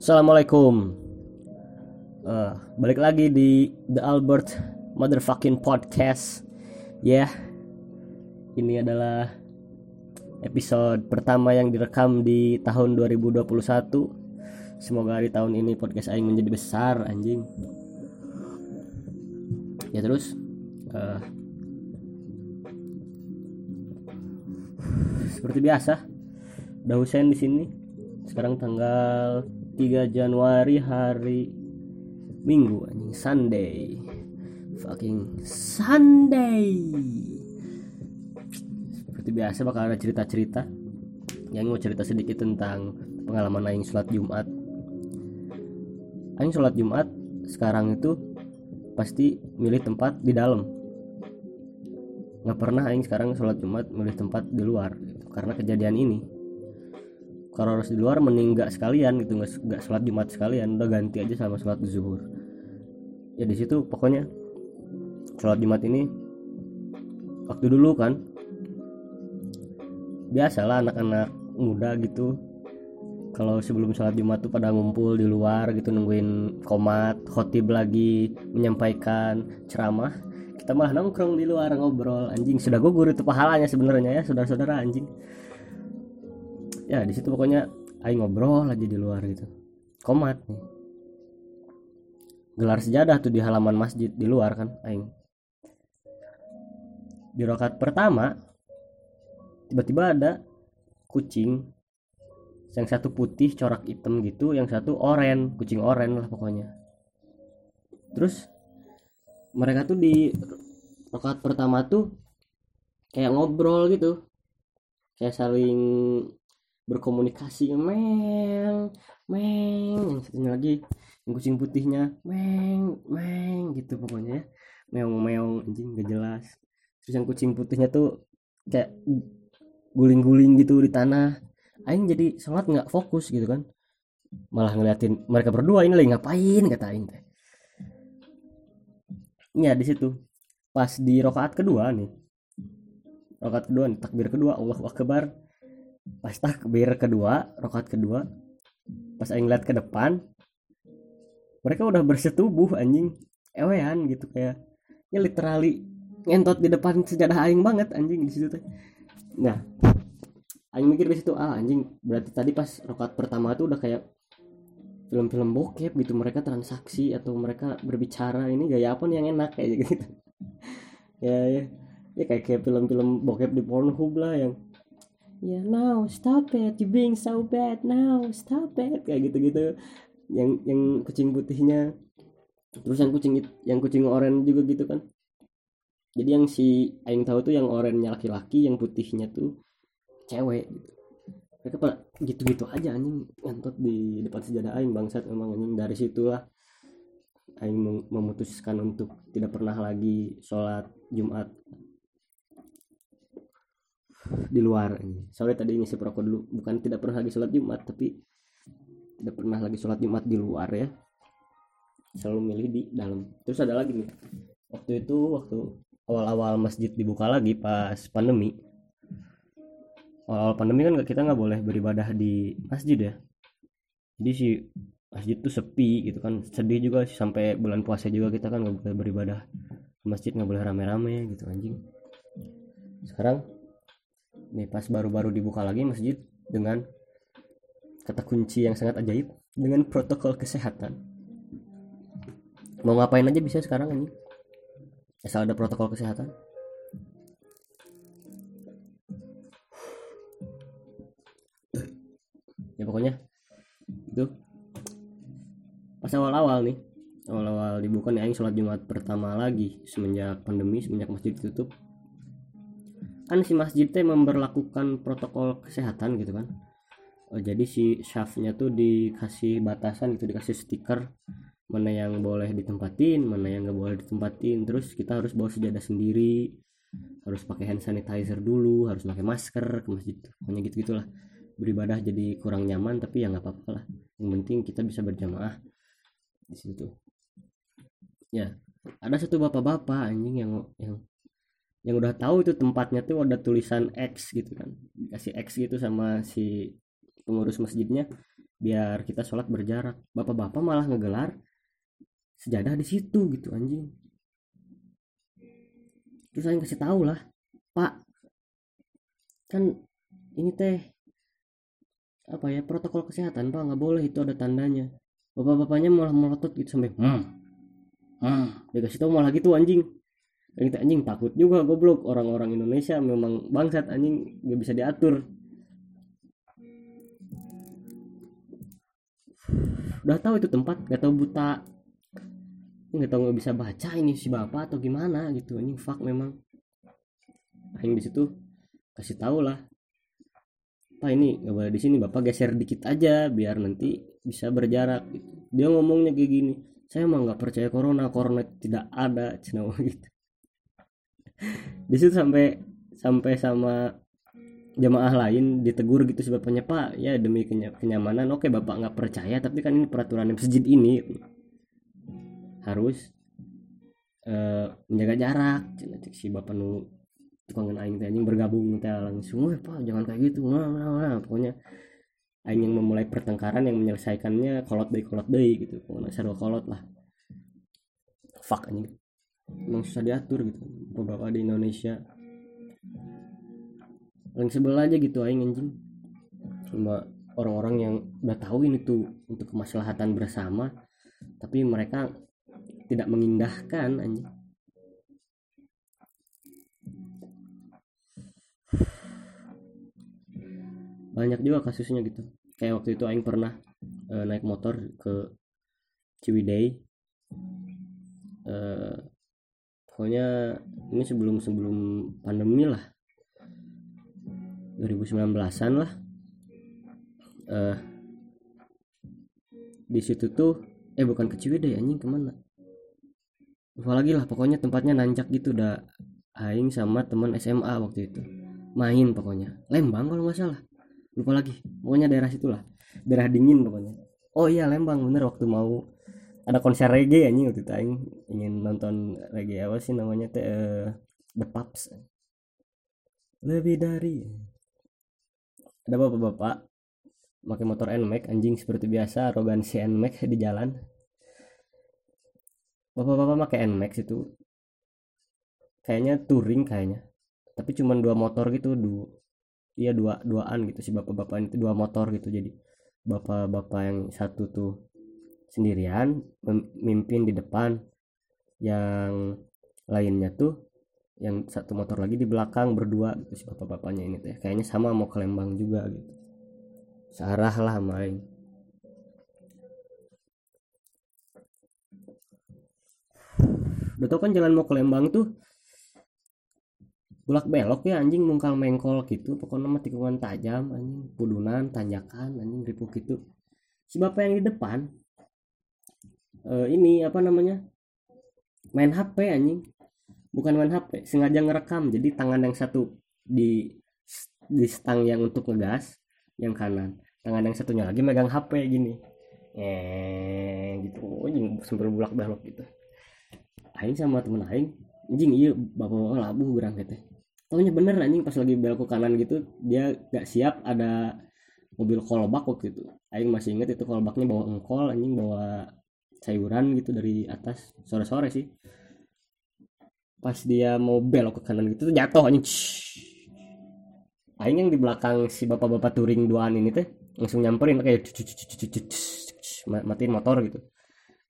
Assalamualaikum. Uh, balik lagi di The Albert Motherfucking Podcast. Ya, yeah. ini adalah episode pertama yang direkam di tahun 2021. Semoga di tahun ini podcast Aing menjadi besar, anjing. Ya terus, uh, seperti biasa, udah Husen di sini. Sekarang tanggal 3 Januari hari Minggu anjing Sunday. Fucking Sunday. Seperti biasa bakal ada cerita-cerita. Yang mau cerita sedikit tentang pengalaman aing sholat Jumat. Aing sholat Jumat sekarang itu pasti milih tempat di dalam. Nggak pernah aing sekarang sholat Jumat milih tempat di luar karena kejadian ini kalau harus di luar mending nggak sekalian gitu nggak sholat jumat sekalian udah ganti aja sama sholat zuhur. Ya di situ pokoknya sholat jumat ini waktu dulu kan biasalah anak-anak muda gitu kalau sebelum sholat jumat tuh pada ngumpul di luar gitu nungguin komat khotib lagi menyampaikan ceramah kita malah nongkrong di luar ngobrol. Anjing sudah gugur itu pahalanya sebenarnya ya saudara-saudara anjing ya di situ pokoknya aing ngobrol aja di luar gitu. Komat nih. Gelar sejadah tuh di halaman masjid di luar kan aing. Di rokat pertama tiba-tiba ada kucing yang satu putih corak hitam gitu yang satu oren kucing oren lah pokoknya. Terus mereka tuh di rokat pertama tuh kayak ngobrol gitu. Kayak saling berkomunikasi meng meng yang satunya lagi yang kucing putihnya meng meng gitu pokoknya meong meong anjing gak jelas. Terus yang kucing putihnya tuh kayak guling-guling gitu di tanah. Aing jadi sholat nggak fokus gitu kan. Malah ngeliatin mereka berdua ini lagi ngapain kata aing teh. Ya di situ. Pas di rokaat kedua nih. Rokaat kedua nih takbir kedua Allahu akbar pas takbir kedua rokat kedua pas aing lihat ke depan mereka udah bersetubuh anjing. Ewean gitu kayak ya literally ngentot di depan sejadah aing banget anjing di situ teh. Nah aing mikir di situ ah anjing berarti tadi pas rokat pertama tuh udah kayak film-film bokep gitu mereka transaksi atau mereka berbicara ini gaya apa nih yang enak? Kayak gitu. Ya ya. Ya kayak kayak film-film bokep di Pornhub lah yang ya now stop it you being so bad now stop it. Kayak gitu-gitu. Yang yang kucing putihnya. Terus yang kucing yang kucing oranye juga gitu kan. Jadi yang si aing tahu tuh yang oranye laki-laki yang putihnya tuh cewek gitu. Mereka pada gitu-gitu aja anjing ngantot di depan sejadah aing bangsat memang anjing dari situlah aing memutuskan untuk tidak pernah lagi sholat Jumat di luar ini. Soalnya tadi ngisi perokok dulu, bukan tidak pernah lagi sholat Jumat, tapi tidak pernah lagi sholat Jumat di luar ya. Selalu milih di dalam. Terus ada lagi nih. Waktu itu waktu awal-awal masjid dibuka lagi pas pandemi. Awal-awal pandemi kan kita nggak boleh beribadah di masjid ya. Jadi si masjid tuh sepi gitu kan. Sedih juga sih sampai bulan puasa juga kita kan nggak boleh beribadah masjid nggak boleh rame-rame gitu anjing. Sekarang nih pas baru-baru dibuka lagi masjid dengan kata kunci yang sangat ajaib dengan protokol kesehatan. Mau ngapain aja bisa sekarang ini? Asal ada protokol kesehatan. Ya pokoknya itu pas awal-awal nih awal-awal dibuka nih aing sholat jumat pertama lagi semenjak pandemi semenjak masjid ditutup kan si masjid teh memperlakukan protokol kesehatan gitu kan. Oh, jadi si shaftnya tuh dikasih batasan gitu dikasih stiker. Mana yang boleh ditempatin mana yang nggak boleh ditempatin. Terus kita harus bawa sejadah sendiri. Harus pakai hand sanitizer dulu harus pakai masker ke masjid. Pokoknya gitu gitulah beribadah jadi kurang nyaman tapi ya nggak apa-apa lah. Yang penting kita bisa berjamaah di situ ya ada satu bapak-bapak anjing yang yang yang udah tahu itu tempatnya tuh ada tulisan X gitu kan. Dikasih X gitu sama si pengurus masjidnya biar kita sholat berjarak. Bapak-bapak malah ngegelar sejadah di situ gitu anjing. Terus saya kasih tahu lah pak kan ini teh apa ya protokol kesehatan pak. Nggak boleh itu ada tandanya. Bapak-bapaknya malah melotot gitu sampai hmm hmm. Dia kasih tahu malah gitu anjing kita anjing takut juga goblok. Orang-orang Indonesia memang bangsat anjing. Nggak bisa diatur. Udah tahu itu tempat nggak tahu buta. Nggak tahu nggak bisa baca ini si bapak atau gimana gitu. Anjing fuck memang. Aing di situ kasih tahu lah. Pak ini nggak boleh di sini. Bapak geser dikit aja biar nanti bisa berjarak. Dia ngomongnya kayak gini. Saya emang nggak percaya corona. Corona tidak ada. Cina gitu di situ sampai sampai sama jamaah lain ditegur gitu sebabnya pak ya demi kenya- kenyamanan oke bapak nggak percaya tapi kan ini peraturan masjid ini. Harus eh, menjaga jarak. Cek si bapak nu tukang aing teh anjing bergabung teh langsung weh pak jangan kayak gitu. Nah, nah, nah. pokoknya aing yang memulai pertengkaran yang menyelesaikannya kolot deh kolot deh gitu. Pokoknya seru kolot lah. Fuck anjing emang susah diatur gitu. Beberapa di Indonesia? Paling sebel aja gitu aing anjing. Cuma orang-orang yang udah tahu ini tuh untuk kemaslahatan bersama tapi mereka tidak mengindahkan anjing. Banyak juga kasusnya gitu. Kayak waktu itu aing pernah eh, naik motor ke Ciwidey. Eh, pokoknya ini sebelum sebelum pandemi lah. 2019an lah. Eh di situ tuh eh bukan ke Ciwidey anjing ke mana? Lupa lagi lah pokoknya tempatnya nanjak gitu udah aing sama teman SMA waktu itu. Main pokoknya. Lembang kalau nggak salah. Lupa lagi. Pokoknya daerah situlah. Daerah dingin pokoknya. Oh iya Lembang. Bener waktu mau ada konser reggae anjing waktu itu aing ingin nonton reggae apa sih namanya teh eh, The Pups lebih dari. Ada bapak-bapak pakai motor NMAX anjing seperti biasa arogansi NMAX di jalan. Bapak-bapak pakai NMAX itu kayaknya touring kayaknya tapi cuman dua motor gitu dua iya dua duaan gitu si bapak-bapak itu dua motor gitu. Jadi bapak-bapak yang satu tuh sendirian memimpin di depan. Yang lainnya tuh yang satu motor lagi di belakang berdua gitu si bapak-bapaknya ini teh. Kayaknya sama mau ke Lembang juga gitu. Searah lah main. Udah tau kan jalan mau ke Lembang tuh bulak belok ya anjing mungkal mengkol gitu. Pokoknya mah tikungan tajam anjing. Pudunan tanjakan anjing ripuk gitu. Si bapak yang di depan eh, ini apa namanya main HP anjing. Bukan main HP sengaja ngerekam. Jadi tangan yang satu di di stang yang untuk ngegas yang kanan. Tangan yang satunya lagi megang HP gini. Eh gitu. Anjing sambil bulak belok gitu. Aing sama temen aing anjing iya bapak-bapak labuh gerang gitu. Taunya bener anjing pas lagi belok ke kanan gitu dia gak siap ada mobil kolbak waktu itu. Aing masih inget itu kolbaknya bawa engkol anjing bawa sayuran gitu dari atas sore-sore sih. Pas dia mau belok ke kanan gitu tuh jatuh anjing. Aing yang di belakang si bapak-bapak touring duaan ini teh langsung nyamperin kayak matiin motor gitu.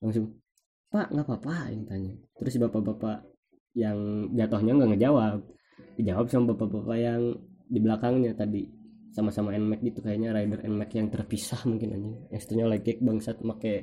Langsung pak nggak apa-apa yang tanya. Terus si bapak-bapak yang jatuhnya nggak ngejawab. Dijawab sama bapak-bapak yang di belakangnya tadi. Sama-sama NMAX gitu kayaknya rider NMAX yang terpisah mungkin anjing. Yang satunya lagi bangsat make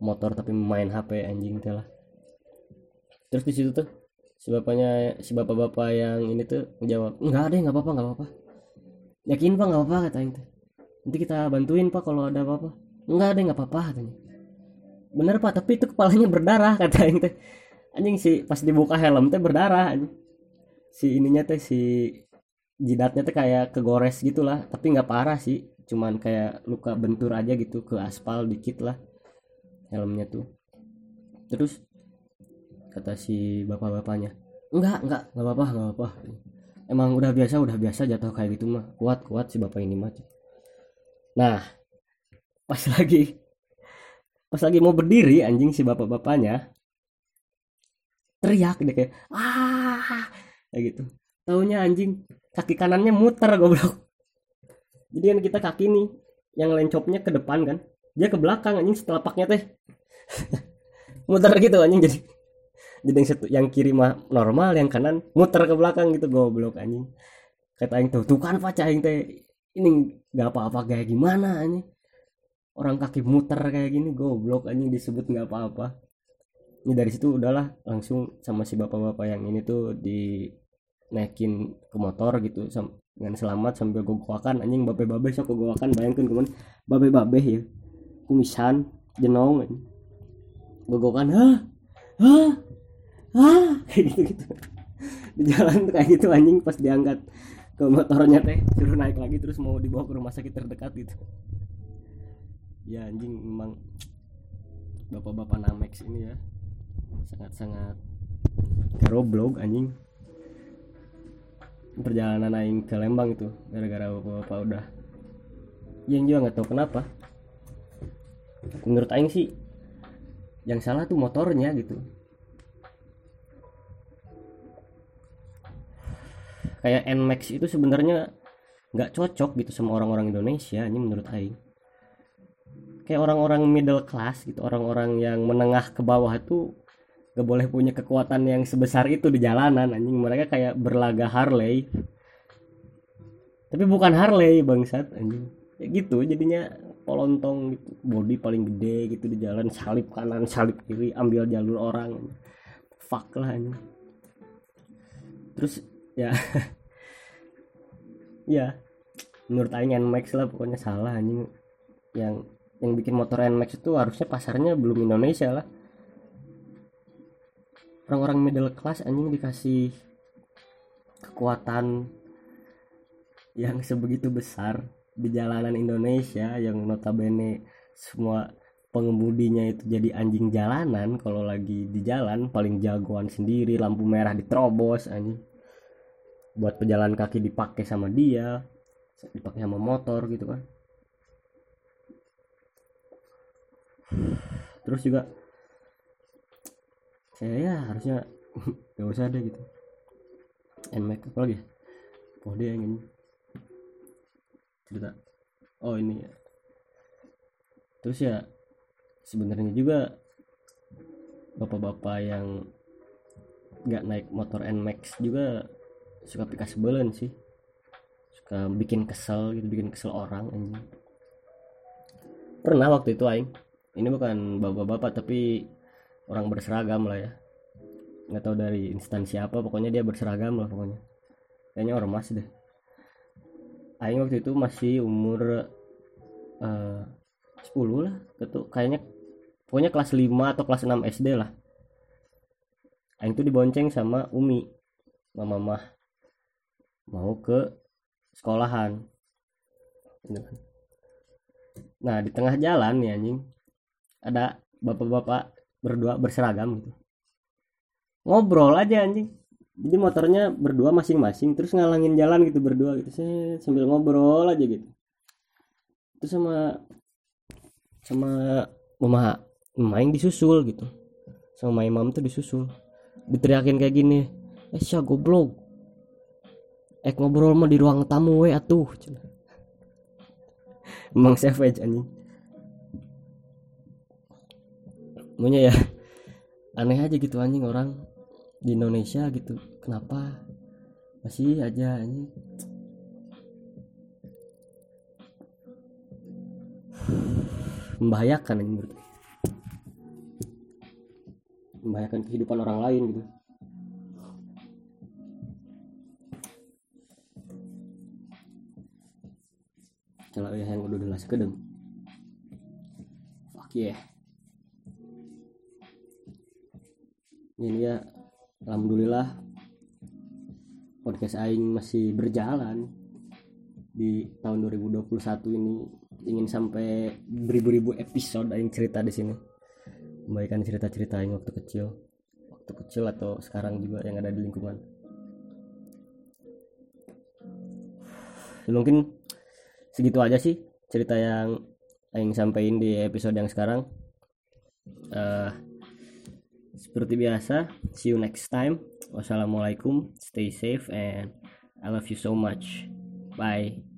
motor tapi main HP anjing teh lah terus di situ tuh si bapaknya si bapak-bapak yang ini tuh menjawab enggak ada nggak apa-apa nggak apa-apa. Yakin pak nggak apa-apa kata itu nanti kita bantuin pak kalau ada apa-apa. Enggak ada nggak apa-apa katanya. Bener pak tapi itu kepalanya berdarah kata teh anjing si pas dibuka helm teh berdarah anjing. Si ininya teh si jidatnya teh kayak kegores gitulah tapi nggak parah sih. Cuman kayak luka bentur aja gitu ke aspal dikit lah helmnya tuh. Terus kata si bapak-bapaknya enggak enggak nggak apa-apa nggak apa-apa. Emang udah biasa udah biasa jatuh kayak gitu mah. Kuat kuat si bapak ini mah. Nah pas lagi pas lagi mau berdiri anjing si bapak-bapaknya teriak dia kayak ah kayak gitu. Taunya anjing kaki kanannya muter goblok. Jadi kan kita kaki nih yang lencopnya ke depan kan dia ke belakang anjing setelapaknya teh. Muter gitu anjing jadi. Jadi yang, satu, yang kiri mah normal yang kanan muter ke belakang gitu goblok anjing. Kata aing tuh tuh kan pak aing teh ini nggak apa-apa kayak gimana anjing. Orang kaki muter kayak gini goblok anjing disebut nggak apa-apa. Ini dari situ udahlah langsung sama si bapak-bapak yang ini tuh di naikin ke motor gitu sam dengan selamat sambil gogoakan anjing babe babe sok gogoakan bayangkan ke mana babe babe ya kumisan jenong. Gogokan hah? Hah? Hah? Kayak gitu gitu di jalan kayak gitu anjing pas diangkat ke motornya teh suruh naik lagi terus mau dibawa ke rumah sakit terdekat gitu. Ya anjing memang bapak-bapak Namex ini ya sangat-sangat goblok anjing. Perjalanan aing ke Lembang itu gara-gara bapak-bapak udah. Yang juga nggak tahu kenapa menurut aing sih yang salah tuh motornya gitu. Kayak Nmax itu sebenarnya nggak cocok gitu sama orang-orang Indonesia ini menurut aing. Kayak orang-orang middle class gitu orang-orang yang menengah ke bawah itu gak boleh punya kekuatan yang sebesar itu di jalanan anjing. Mereka kayak berlaga Harley. Tapi bukan Harley bangsat anjing. Ya gitu jadinya polontong gitu. Body paling gede gitu di jalan salip kanan salip kiri ambil jalur orang. Fuck lah anjing terus ya. Ya menurut Aing Nmax lah pokoknya salah anjing yang yang bikin motor Nmax itu harusnya pasarnya belum Indonesia lah. Orang-orang middle class anjing dikasih kekuatan yang sebegitu besar di jalanan Indonesia yang notabene semua pengemudinya itu jadi anjing jalanan kalau lagi di jalan paling jagoan sendiri lampu merah diterobos anjing. Buat pejalan kaki dipakai sama dia dipakai sama motor gitu kan. Terus juga saya ya harusnya gak usah ada gitu. Nmax apa lagi oh dia yang ini cerita oh ini ya. Terus ya sebenarnya juga bapak-bapak yang nggak naik motor nmax juga suka pika sebelen sih. Suka bikin kesel gitu bikin kesel orang anjing. Pernah waktu itu aing. Ini bukan bapak-bapak tapi orang berseragam lah ya. Nggak tahu dari instansi apa pokoknya dia berseragam lah pokoknya. Kayaknya ormas deh Aing waktu itu masih umur uh, 10 lah gitu kayaknya pokoknya kelas 5 atau kelas 6 SD lah. Aing tuh dibonceng sama Umi mama. Mah mau ke sekolahan. Gitu kan. nah di tengah jalan nih anjing ada bapak-bapak berdua berseragam gitu. Ngobrol aja anjing jadi motornya berdua masing-masing terus ngalangin jalan gitu berdua gitu. Saya sambil ngobrol aja gitu. Itu sama sama mama main disusul gitu. Sama imam tuh disusul. Diteriakin kayak gini eh sya goblok. Eh ngobrol mah di ruang tamu we atuh. Emang savage anjing? Punya ya aneh aja gitu anjing orang di Indonesia gitu. Kenapa? Masih aja anjing. Membahayakan anjing menurut membahayakan kehidupan orang lain gitu. Kalau yang udah udah kedem fuck yeah. Ini ya alhamdulillah podcast aing masih berjalan. Di tahun 2021 ini ingin sampai beribu-ribu episode aing cerita di sini. Memberikan cerita-cerita aing waktu kecil. Waktu kecil atau sekarang juga yang ada di lingkungan. Mungkin segitu aja sih cerita yang aing sampaikan di episode yang sekarang. Uh, seperti biasa see you next time. Wassalamualaikum stay safe and I love you so much. Bye